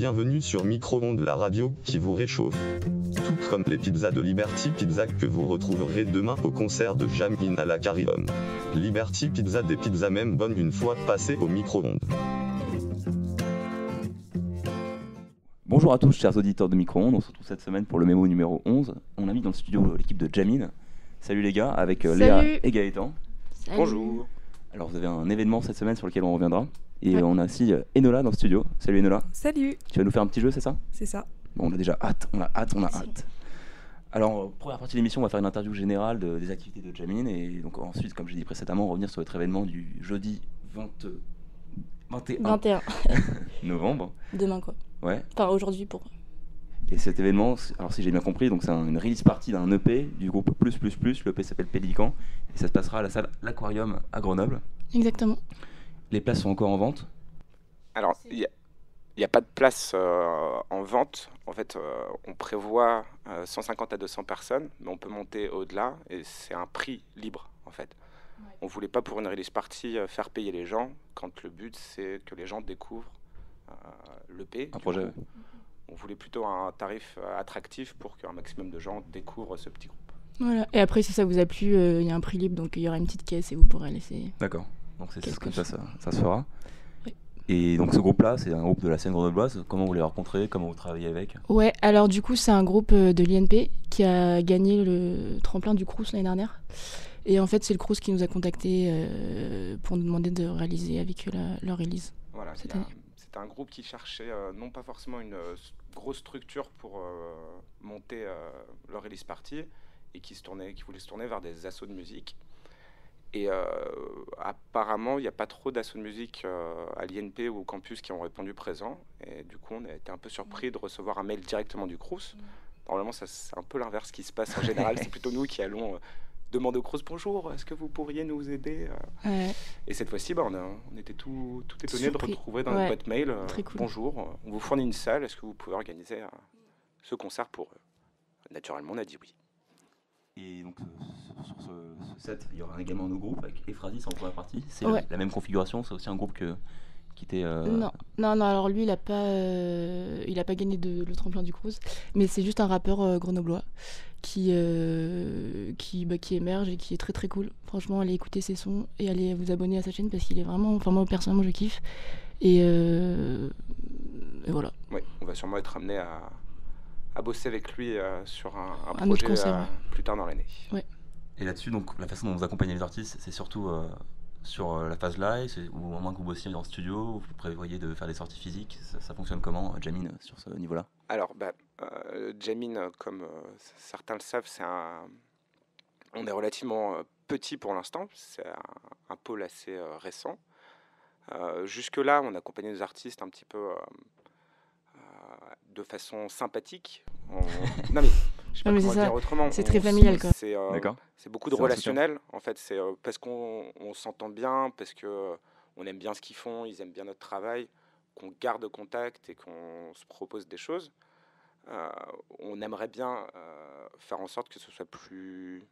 Bienvenue sur Micro-ondes, la radio qui vous réchauffe. Tout comme les pizzas de Liberty Pizza que vous retrouverez demain au concert de Jamin à l'Aquarium. Liberty Pizza des pizzas même bonnes une fois passées au micro-ondes. Bonjour à tous, chers auditeurs de Micro-ondes. On se retrouve cette semaine pour le mémo numéro 11. On a mis dans le studio l'équipe de Jamin. Salut les gars, avec euh, Léa et Gaëtan. Salut. Bonjour. Alors vous avez un événement cette semaine sur lequel on reviendra. Et Ouais. on a aussi euh, Enola dans le studio. Salut Enola. Salut, Tu vas nous faire un petit jeu, c'est ça? C'est ça. Bon, on a déjà hâte, on a hâte, on a Merci. hâte. Alors, euh, première partie de l'émission, on va faire une interview générale de- des activités de Jamin. Et donc ensuite, comme j'ai dit précédemment, revenir sur votre événement du jeudi 20 21 21, novembre. demain quoi. Ouais. Enfin aujourd'hui pour. Et cet événement, alors si j'ai bien compris, donc c'est un- une release party d'un EP du groupe Plus Plus Plus. L'EP s'appelle Pélican. Et ça se passera à la salle L'Aquarium à Grenoble. Exactement. Les places sont encore en vente? Alors, il n'y a, il y a pas de place euh, en vente. En fait, euh, on prévoit euh, 150 à 200 personnes, mais on peut monter au-delà et c'est un prix libre en fait. On voulait pas pour une release party euh, faire payer les gens quand le but c'est que les gens découvrent euh, l'EP. Un projet. coup, On voulait plutôt un tarif euh, attractif pour qu'un maximum de gens découvrent ce petit groupe. Voilà. Et après si ça vous a plu, euh, il y a un prix libre donc il y aura une petite caisse et vous pourrez laisser. D'accord. Donc c'est comme ça, ça, ça se fera. Oui. Et donc ce groupe-là, c'est un groupe de la scène grenobloise. Comment vous les rencontrez? Comment vous travaillez avec? Ouais. Alors du coup c'est un groupe euh, de l'INP qui a gagné le tremplin du Crous l'année dernière. Et en fait c'est le Crous qui nous a contacté euh, pour nous demander de réaliser avec eux la- leur release. Voilà, c'était un groupe qui cherchait euh, non pas forcément une grosse structure pour euh, monter euh, leur release party et qui, se tournait, qui voulait se tourner vers des assos de musique. Et euh, apparemment, il n'y a pas trop d'assauts de musique à l'INP ou au campus qui ont répondu présent. Et du coup, on a été un peu surpris de recevoir un mail directement du Crous. Normalement, ça, c'est un peu l'inverse qui se passe en général. c'est plutôt nous qui allons demander au Crous bonjour, est-ce que vous pourriez nous aider Ouais. Et cette fois-ci, bah, on, a- on était tout, tout étonnés de retrouver dans Ouais. notre boîte mail euh, Très cool. Bonjour, on vous fournit une salle, est-ce que vous pouvez organiser euh, ce concert pour eux? Naturellement, on a dit oui. Et donc euh, sur ce, ce set, il y aura également un autre groupe avec Ephrasis en première partie. C'est Ouais. la, la même configuration, c'est aussi un groupe que, euh, Non, non, non. Alors lui, il a pas, euh, il a pas gagné de, le tremplin du Crous, mais c'est juste un rappeur euh, grenoblois qui, euh, qui, bah, qui émerge et qui est très très cool. Franchement, allez écouter ses sons et allez vous abonner à sa chaîne parce qu'il est vraiment, enfin moi personnellement, je kiffe. Et, euh, et voilà. Oui, on va sûrement être amené à, à bosser avec lui euh, sur un, un Un autre projet concert, euh, ouais. plus tard dans l'année. Et là-dessus, donc la façon dont vous accompagnez les artistes, c'est surtout euh, sur euh, la phase live, ou au moins que vous bossiez en studio, vous prévoyez de faire des sorties physiques. Ça, fonctionne comment, euh, Jamin, sur ce niveau-là? Alors, bah, euh, Jamin, comme euh, certains le savent, c'est un... on est relativement petit pour l'instant. C'est un, pôle assez récent. Jusque-là, on accompagnait les artistes un petit peu de façon sympathique. On- Non mais, je sais pas Non, mais comment dire autrement. C'est très familial, quoi. C'est euh, c'est beaucoup de relationnel. En fait, c'est euh, parce qu'on on s'entend bien, parce que euh, on aime bien ce qu'ils font, ils aiment bien notre travail, qu'on garde contact et qu'on se propose des choses. Euh, on aimerait bien euh, faire en sorte que ce soit plus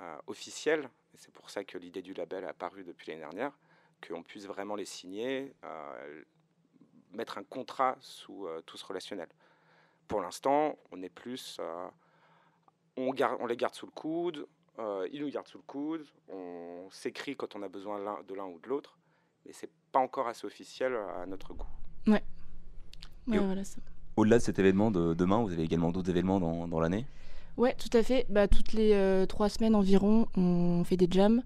euh, officiel. C'est pour ça que l'idée du label a apparu depuis l'année dernière, qu'on puisse vraiment les signer, euh, mettre un contrat sous euh, tout ce relationnel. Pour l'instant, on est plus, euh, on, garde, on les garde sous le coude, euh, ils nous gardent sous le coude, on s'écrit quand on a besoin l'un- de l'un ou de l'autre, mais c'est pas encore assez officiel à notre goût. Ouais, Et au- voilà ça. Au-delà de cet événement de demain, vous avez également d'autres événements dans, dans l'année? Ouais, tout à fait. Bah, toutes les euh, trois semaines environ, on fait des jams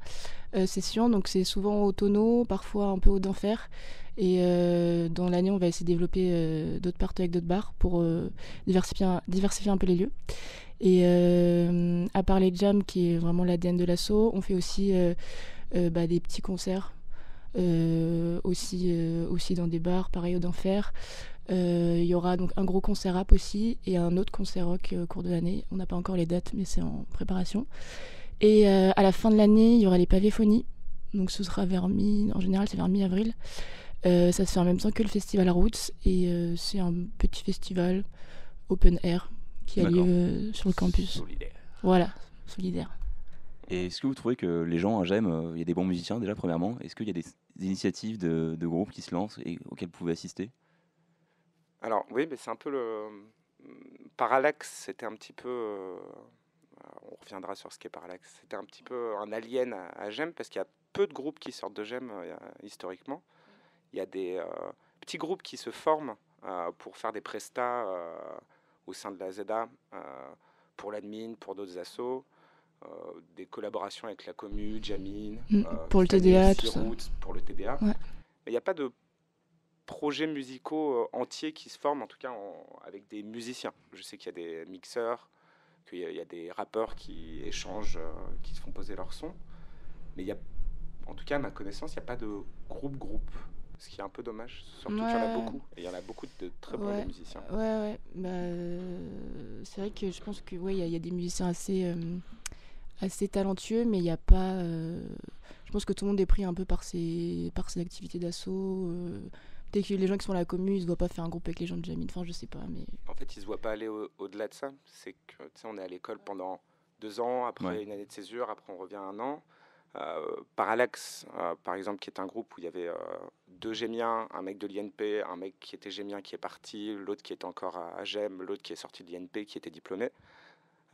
euh, sessions. Donc c'est souvent au tonneau, parfois un peu au d'enfer. Et euh, dans l'année, on va essayer de développer d'autres parties avec d'autres bars pour diversifier, un- diversifier un peu les lieux. Et à part les jams, qui est vraiment l'ADN de l'assaut, on fait aussi bah, des petits concerts. aussi, aussi dans des bars, pareil au d'enfer. Euh, Il y aura donc un gros concert rap aussi et un autre concert rock euh, au cours de l'année. On n'a pas encore les dates, mais c'est en préparation. Et euh, à la fin de l'année, il y aura les pavés phonies. Donc ce sera vers mi, en général c'est vers mi-avril. Euh, ça se fait en même temps que le festival Roots et euh, c'est un petit festival open air qui a lieu euh, sur le campus. Solidaire. Voilà, solidaire. Et est-ce que vous trouvez que les gens à GEM, euh, il y a des bons musiciens déjà, premièrement Est-ce qu'il y a des, des initiatives de, de groupes qui se lancent et auxquelles vous pouvez assister? Alors oui, mais c'est un peu le... Parallax, c'était un petit peu... euh, on reviendra sur ce qu'est Parallax. C'était un petit peu un alien à, à GEM parce qu'il y a peu de groupes qui sortent de GEM euh, historiquement. Il y a des euh, petits groupes qui se forment pour faire des prestats au sein de la ZA, euh, pour l'admin, pour d'autres assos, des collaborations avec la commu, Jamin, Mm, pour le TDA, tout ça. Pour le TDA. Ouais. Mais il n'y a pas de projets musicaux euh, entiers qui se forment, en tout cas en- avec des musiciens. Je sais qu'il y a des mixeurs, qu'il y, a- il y a des rappeurs qui échangent, euh, qui se font poser leur son. Mais il y a, en tout cas, à ma connaissance, il n'y a pas de groupe-groupe. Ce qui est un peu dommage, surtout qu'il y en a beaucoup. Et il y en a beaucoup de très bons Ouais. musiciens. Ouais, ouais. Bah, euh, c'est vrai que je pense que ouais, y, y a des musiciens assez, euh, assez talentueux, mais il n'y a pas. je pense que tout le monde est pris un peu par ses, par ses activités d'assaut. Que les gens qui sont à la commune, ils se voient pas faire un groupe avec les gens de Jamine. Enfin, je sais pas, mais. En fait, ils ne se voient pas aller au- au-delà de ça. C'est que, tu sais, on est à l'école pendant deux ans, après Ouais. une année de césure, après on revient un an. Euh, Parallax, euh, par exemple, qui est un groupe où il y avait euh, deux gémiens, un mec de l'INP, un mec qui était gémien qui est parti, l'autre qui est encore à, à GEM, l'autre qui est sorti de l'INP, qui était diplômé.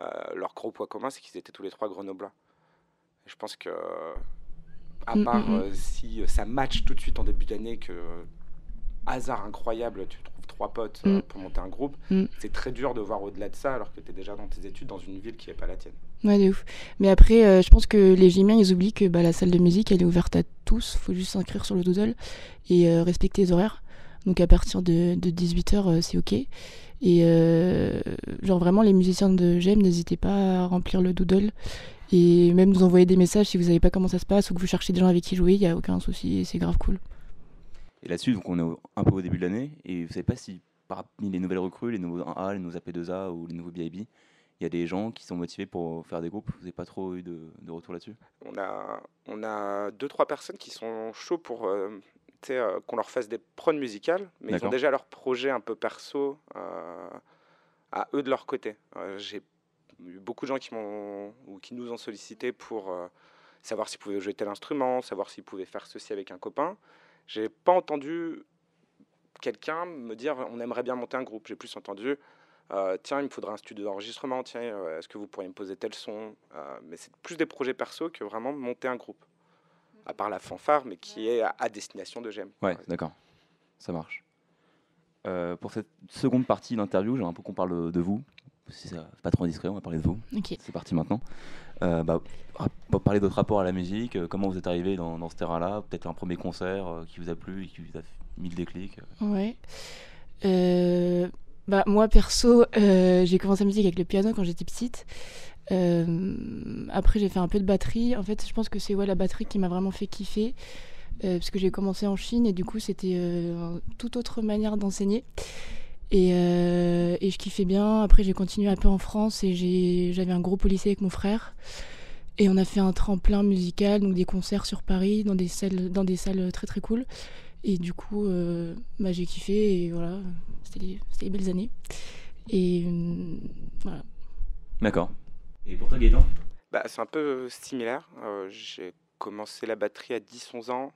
Euh, leur gros point commun, c'est qu'ils étaient tous les trois grenoblois. Et je pense que, à Mm, part mm, mm. euh, si ça match tout de suite en début d'année, que euh, hasard incroyable, tu trouves trois potes euh, Mm. pour monter un groupe, Mm. c'est très dur de voir au-delà de ça alors que tu es déjà dans tes études dans une ville qui n'est pas la tienne. Ouais, de ouf. Mais après, euh, je pense que les Gémiens, ils oublient que bah, la salle de musique, elle est ouverte à tous. faut juste s'inscrire sur le doodle et euh, respecter les horaires. Donc à partir de, 18h, c'est OK. Et euh, genre vraiment, les musiciens de GEM, n'hésitez pas à remplir le doodle. Et même nous envoyer des messages si vous savez pas comment ça se passe ou que vous cherchez des gens avec qui jouer, il n'y a aucun souci et c'est grave cool. Et là-dessus, donc on est un peu au début de l'année, et vous savez pas si parmi les nouvelles recrues, les nouveaux 1A, les nouveaux AP2A ou les nouveaux BIB, il y a des gens qui sont motivés pour faire des groupes. Vous n'avez pas trop eu de, de retour là-dessus? On a, on a deux, trois personnes qui sont chauds pour euh, euh, qu'on leur fasse des prods musicales, mais ils ont déjà leur projet un peu perso euh, à eux de leur côté. J'ai eu beaucoup de gens qui, m'ont, ou qui nous ont sollicité pour savoir s'ils pouvaient jouer tel instrument, savoir s'ils pouvaient faire ceci avec un copain. J'ai pas entendu quelqu'un me dire on aimerait bien monter un groupe. J'ai plus entendu euh, tiens, il me faudrait un studio d'enregistrement, tiens, euh, est-ce que vous pourriez me poser tel son Euh, Mais c'est plus des projets perso que vraiment monter un groupe. À part la fanfare, mais qui est à, destination de GEM. Ouais, d'accord. Ça marche. Pour cette seconde partie d'interview, j'aimerais un peu qu'on parle de vous. Si ça pas trop indiscret, on va parler de vous. C'est parti maintenant. Euh, bah, parler de votre rapport à la musique, euh, comment vous êtes arrivé dans, dans ce terrain-là, peut-être un premier concert euh, qui vous a plu et qui vous a mis le déclic. euh. Ouais. Bah, moi, perso, j'ai commencé la musique avec le piano quand j'étais petite. Après, j'ai fait un peu de batterie. En fait, je pense que c'est ouais, la batterie qui m'a vraiment fait kiffer. parce que j'ai commencé en Chine et du coup, c'était une toute autre manière d'enseigner. Et, euh, et je kiffais bien. Après, j'ai continué un peu en France et j'avais un groupe au lycée avec mon frère. Et on a fait un tremplin musical, donc des concerts sur Paris, dans des salles, dans des salles très très cool. Et du coup, euh, bah, j'ai kiffé et voilà, c'était les, belles années. Et euh, voilà. D'accord. Et pour toi, Gaëtan? Bah, c'est un peu similaire. Euh, j'ai commencé la batterie à 10-11 ans.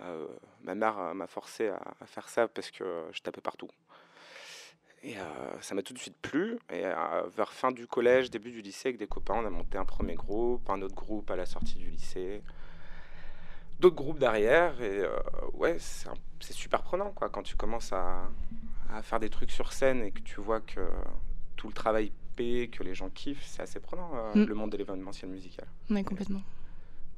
Euh, ma mère m'a forcé à, à faire ça parce que je tapais partout. Et euh, ça m'a tout de suite plu. Et euh, vers fin du collège, début du lycée, avec des copains, on a monté un premier groupe, un autre groupe à la sortie du lycée, d'autres groupes derrière. Et euh, ouais, c'est super prenant quoi, quand tu commences à, à faire des trucs sur scène et que tu vois que tout le travail paie, que les gens kiffent, c'est assez prenant Mm. le monde de l'événementiel musical. Ouais, complètement.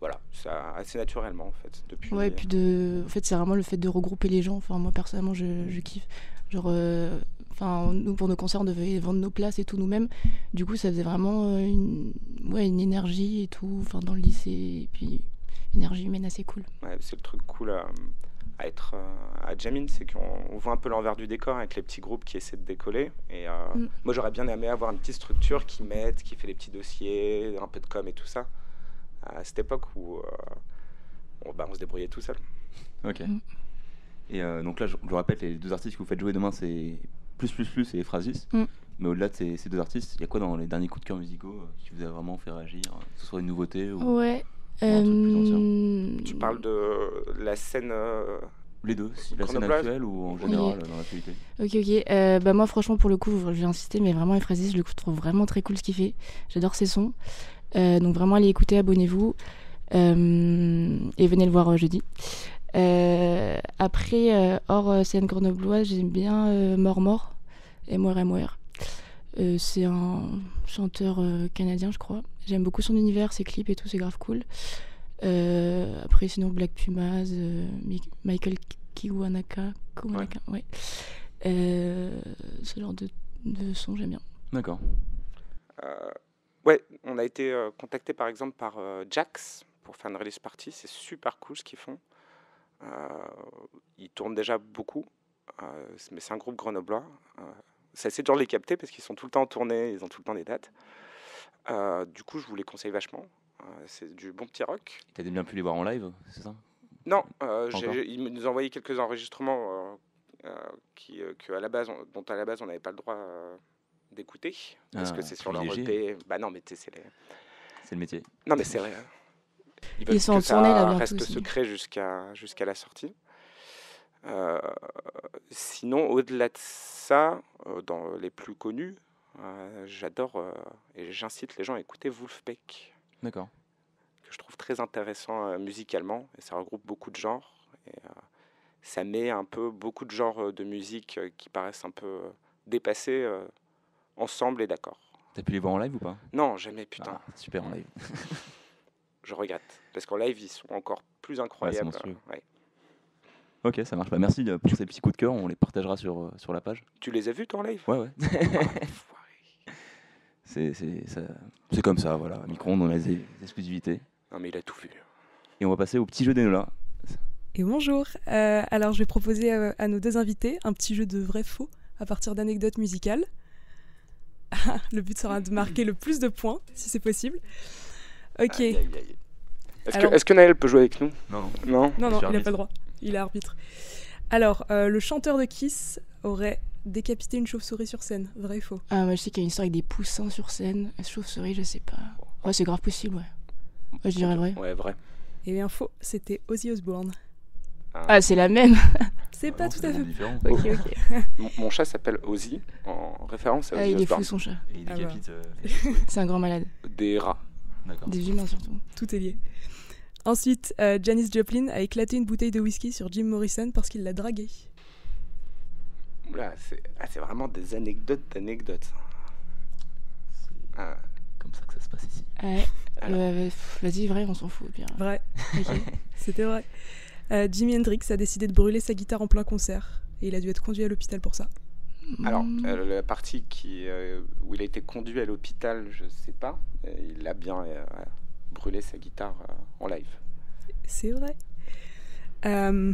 Voilà, ça assez naturellement en fait. Depuis, Ouais, et puis de... en fait, c'est vraiment le fait de regrouper les gens. Enfin, moi, personnellement, je, je kiffe. Genre, euh, enfin, nous, pour nos concerts, on devait vendre nos places et tout nous-mêmes. Du coup, ça faisait vraiment euh, une... Ouais, une énergie et tout, enfin, dans le lycée. Et puis, énergie humaine assez cool. Ouais, c'est le truc cool à, à être euh, à Jamin, c'est qu'on on voit un peu l'envers du décor avec les petits groupes qui essaient de décoller. Et euh, Mm. moi, j'aurais bien aimé avoir une petite structure qui m'aide, qui fait les petits dossiers, un peu de com et tout ça. À cette époque où euh, on, bah, on se débrouillait tout seul. Ok. Mm. Et euh, donc là, je, je vous rappelle, les deux artistes que vous faites jouer demain, c'est Plus Plus Plus et Phrasis. Mm. Mais au-delà de ces, ces deux artistes, il y a quoi dans les derniers coups de cœur musicaux euh, qui vous a vraiment fait réagir euh, Que ce soit une nouveauté ou... Ouais. un truc plus ancien. euh, Tu parles de la scène euh, Les deux, si la scène actuelle ou en général dans l'actualité Ok, ok. Euh, bah moi, franchement, pour le coup, je vais insister, mais vraiment, Euphrasis, je le trouve vraiment très cool ce qu'il fait. J'adore ses sons. Euh, donc vraiment, allez écouter, abonnez-vous. Euh, et venez le voir jeudi. Euh, après, euh, hors euh, scène grenobloise, j'aime bien euh, Mort Mort, M-O-R-M-O-R. Euh, c'est un chanteur euh, canadien, je crois. J'aime beaucoup son univers, ses clips et tout, c'est grave cool. Euh, après, sinon, Black Pumas, euh, Mi- Michael Kiwanaka. Kiwanaka, ouais. Euh, ce genre de, de son, j'aime bien. D'accord. Euh, ouais, on a été euh, contacté par exemple par euh, Jax pour faire une release party. C'est super cool ce qu'ils font. Euh, ils tournent déjà beaucoup, euh, mais c'est un groupe grenoblois. Euh, c'est assez dur de les capter parce qu'ils sont tout le temps en tournée, ils ont tout le temps des dates. Du coup, je vous les conseille vachement. C'est du bon petit rock. T'as bien pu les voir en live, c'est ça? Non, ils nous ont envoyé quelques enregistrements qui, que à la base, on- dont à la base on n'avait pas le droit d'écouter parce Ah, que c'est sur leur. EP. Bah non, mais tu sais, c'est les... C'est le métier. Non, mais c'est vrai. Ils, sont que en tournée, là, reste aussi. secret jusqu'à jusqu'à la sortie. Euh, sinon, au-delà de ça, euh, dans les plus connus, euh, j'adore euh, et j'incite les gens à écouter Wolfpack, D'accord. que je trouve très intéressant euh, musicalement. Et ça regroupe beaucoup de genres. Et, euh, ça met un peu beaucoup de genres de musique euh, qui paraissent un peu dépassés euh, ensemble et d'accord. T'as pu les voir en live ou pas? Non, jamais, putain. Ah, super en live. Je regrette. Parce qu'en live, ils sont encore plus incroyables. Ouais. Ok, ça marche. Bah, merci euh, pour ces petits coups de cœur. On les partagera sur, euh, sur la page. Tu les as vus, toi, en live? Ouais, ouais. C'est c'est- ça- c'est comme ça, voilà. Micro-ondes, on a des exclusivités. non, mais il a tout vu. Et on va passer au petit jeu d'Enola. Et bonjour. Euh, alors, je vais proposer à nos deux invités un petit jeu de vrai-faux à partir d'anecdotes musicales. le but sera de marquer le plus de points, si c'est possible. Ok. Aïe, aïe, aïe. Est-ce Alors- que, est-ce que Naël peut jouer avec nous? Non, non? Non Non, il n'a pas le droit. Il est arbitre. Alors, euh, le chanteur de Kiss aurait décapité une chauve-souris sur scène. Vrai ou faux? Ah, moi, je sais qu'il y a une histoire avec des poussins sur scène. Chauve-souris, je sais pas. Ouais, c'est grave possible, ouais. Ouais, je dirais vrai. Ouais, vrai. Eh bien, faux. C'était Ozzy Osbourne. Ah, c'est la même C'est pas Non, tout c'est à fait. mondes différents. Ok, ok. Mon, mon chat s'appelle Ozzy, en référence à Ah, Ozzy il est fou, son chat. Et il Ah, décapite. euh, C'est un grand malade. Des rats. Des humains, surtout. Tout est lié. Ensuite, euh, Janis Joplin a éclaté une bouteille de whisky sur Jim Morrison parce qu'il l'a dragué. Oula, c'est ah, c'est vraiment des anecdotes d'anecdotes. C'est Ah, comme ça que ça se passe ici. Ouais. Alors. Euh, pff, Vas-y, vrai, on s'en fout. Bien. Vrai. C'était vrai. Euh, Jimi Hendrix a décidé de brûler sa guitare en plein concert et il a dû être conduit à l'hôpital pour ça. Alors, Mm. euh, la partie qui, euh, où il a été conduit à l'hôpital, je sais pas. Euh, Il a bien euh, brûlé sa guitare euh, en live. C'est vrai. Euh,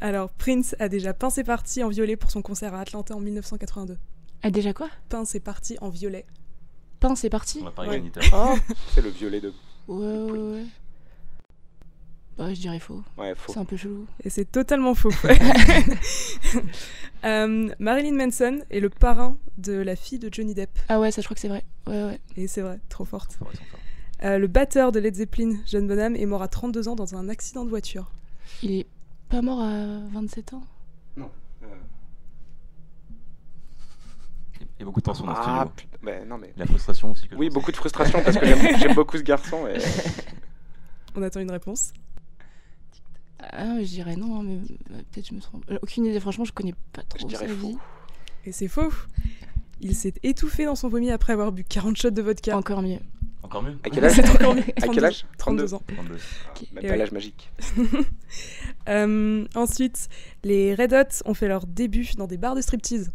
alors, Prince a déjà peint ses parties en violet pour son concert à Atlanta en 1982. Ah, déjà quoi? Peint ses parties en violet. Pain, c'est parti? On va parler Ouais. Oh C'est le violet de. Ouais, ouais, ouais. Bah, je dirais faux. Ouais, faux. C'est un peu chelou. Et c'est totalement faux. Euh, Marilyn Manson est le parrain de la fille de Johnny Depp. Ah ouais, ça, je crois que c'est vrai. Ouais, ouais. Et c'est vrai, trop forte. Ouais. Euh, le batteur de Led Zeppelin, John Bonham, est mort à 32 ans dans un accident de voiture. Il est pas mort à 27 ans? Euh, Il y a beaucoup de tension dans le Ah, studio. putain. bah, non, mais. La frustration aussi. Que Oui, beaucoup de frustration parce que j'aime j'aime beaucoup ce garçon. Et... On attend une réponse. Ah, je dirais non, hein, mais peut-être je me trompe. Aucune idée, franchement, je connais pas trop Je sa faux. vie. Et c'est faux. Il s'est étouffé dans son vomi après avoir bu 40 shots de vodka. Encore mieux. Encore mieux À quel âge. À quel âge 32 ans. 32. Même Et pas ouais. l'âge magique. Euh, ensuite, les Red Hot ont fait leur début dans des bars de striptease.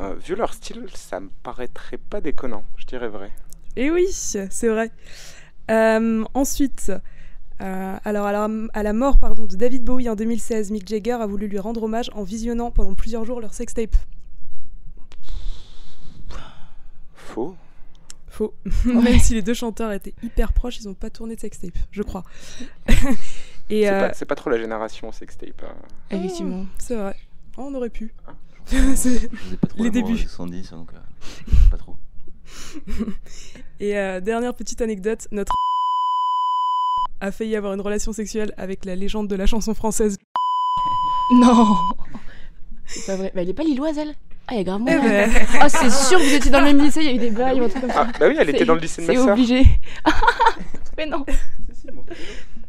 Euh, vu leur style, ça me paraîtrait pas déconnant. Je dirais vrai. Et oui, c'est vrai. Euh, ensuite, euh, alors à la, à la mort pardon, de David Bowie en 2016, Mick Jagger a voulu lui rendre hommage en visionnant pendant plusieurs jours leur sextape. Faux. Faux. Même si les deux chanteurs étaient hyper proches, ils n'ont pas tourné de sextape, je crois. Et C'est euh, pas, c'est pas trop la génération sextape. hein. Effectivement. c'est vrai. Oh, on aurait pu. Je C'est- faisais pas trop Les débuts. des 70, donc euh, pas trop. Et euh, dernière petite anecdote, notre a failli avoir une relation sexuelle avec la légende de la chanson française. Non C'est pas vrai. Bah, elle est pas lilloise, elle? Ah, il y a grave Eh moyen. ben, Ah, c'est sûr que vous étiez dans le même lycée, il y a eu des bails ou un truc comme ça. Ah, bah oui, elle était dans le lycée de ma C'est obligé. Mais non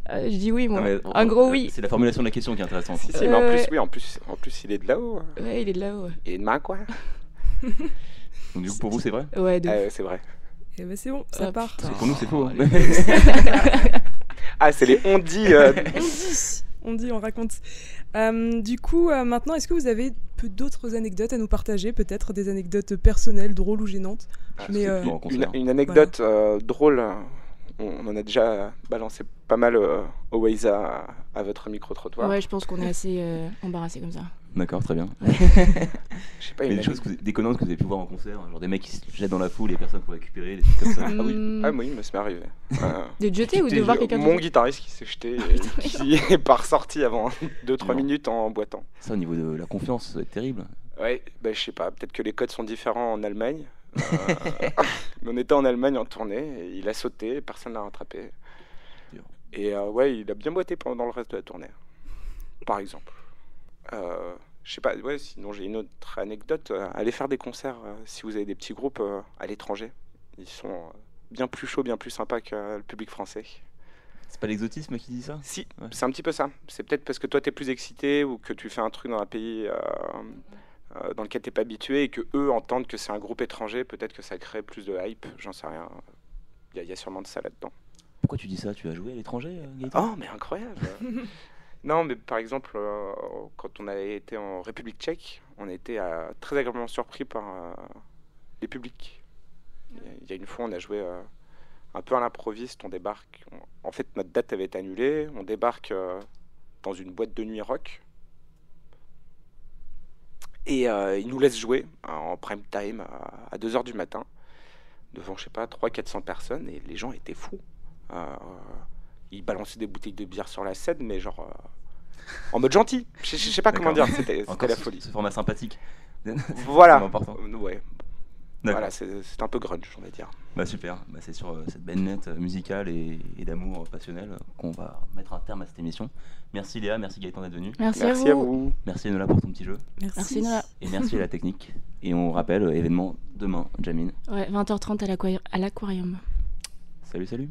Euh, Je dis oui, moi. Non, mais, Un gros oui. C'est la formulation de la question qui est intéressante. Si, si, mais en Ouais, plus, oui, en plus, en plus, il est de là-haut. hein. Ouais, il est de là-haut. Il est de main, quoi. Donc du coup, pour vous, c'est vrai? Ouais. Euh, c'est vrai. eh ben, c'est bon, ça Ah, part. Pour nous, c'est faux. Ah, c'est les on dit. euh, On dit, on dit, on raconte. Euh, du coup, euh, maintenant, est-ce que vous avez peu d'autres anecdotes à nous partager Peut-être des anecdotes personnelles, drôles ou gênantes Mais, euh, une, anecdote euh, drôle. On, on en a déjà balancé pas mal euh, au Waze à, à votre micro-trottoir. Ouais, je pense qu'on est assez euh, embarrassé comme ça. D'accord, très bien. Je sais pas, Mais une des choses, anecdote- que vous- que avez pu voir en concert, genre des mecs qui se jettent dans la foule, les personnes pour récupérer, des trucs comme ça. Ah oui. Hmm, Ah, oui, mais ça m'est arrivé. Euh, De te jeter ou de voir quelqu'un Mon te- guitariste qui s'est jeté et putain, qui est pas ressorti avant 2-3 Non. minutes en boitant. Ça, au niveau de la confiance, ça doit être terrible. Ouais, bah, je sais pas, peut-être que les codes sont différents en Allemagne. Euh, mais on était en Allemagne en tournée et il a sauté, personne l'a rattrapé. Dur. Et euh, ouais, il a bien boité pendant le reste de la tournée, par exemple. Euh, je sais pas, ouais, sinon j'ai une autre anecdote. euh, allez faire des concerts euh, si vous avez des petits groupes à l'étranger. Ils sont bien plus chauds, bien plus sympas que le public français. C'est pas l'exotisme qui dit ça? Si, Ouais. c'est un petit peu ça. C'est peut-être parce que toi, tu es plus excité ou que tu fais un truc dans un pays euh, dans lequel tu pas habitué et que eux entendent que c'est un groupe étranger. Peut-être que ça crée plus de hype. J'en sais rien. Il y, a- il y a sûrement de ça là-dedans. Pourquoi tu dis ça? Tu as joué à l'étranger, Gaëtan? Oh, mais incroyable Non, mais par exemple, euh, quand on a été en République tchèque, on a été très agréablement surpris par euh, les publics. Il y a une fois, on a joué euh, un peu à l'improviste, on débarque. en fait, notre date avait été annulée, on débarque dans une boîte de nuit rock. Et ils nous laissent jouer en prime time à, 2h du matin, devant, je sais pas, 300-400 personnes, et les gens étaient fous. Ils balançaient des bouteilles de bière sur la scène, mais genre en mode gentil. Je je- je sais pas comment dire, c'était la folie. ce format sympathique. Voilà. C'est important. Euh, Ouais. Voilà, c'est un peu grunge, on va dire. Bah super, bah, c'est sur euh, cette belle note euh, musicale et, et d'amour passionnel qu'on va mettre un terme à cette émission. Merci Léa, merci Gaëtan d'être venu. Merci, Merci à à vous. Merci Enola pour ton petit jeu. Merci Nola. Et merci à la technique. Et on rappelle, euh, événement demain, Jamine. Ouais, 20h30 à l'aqua- à l'aquarium. Salut, salut.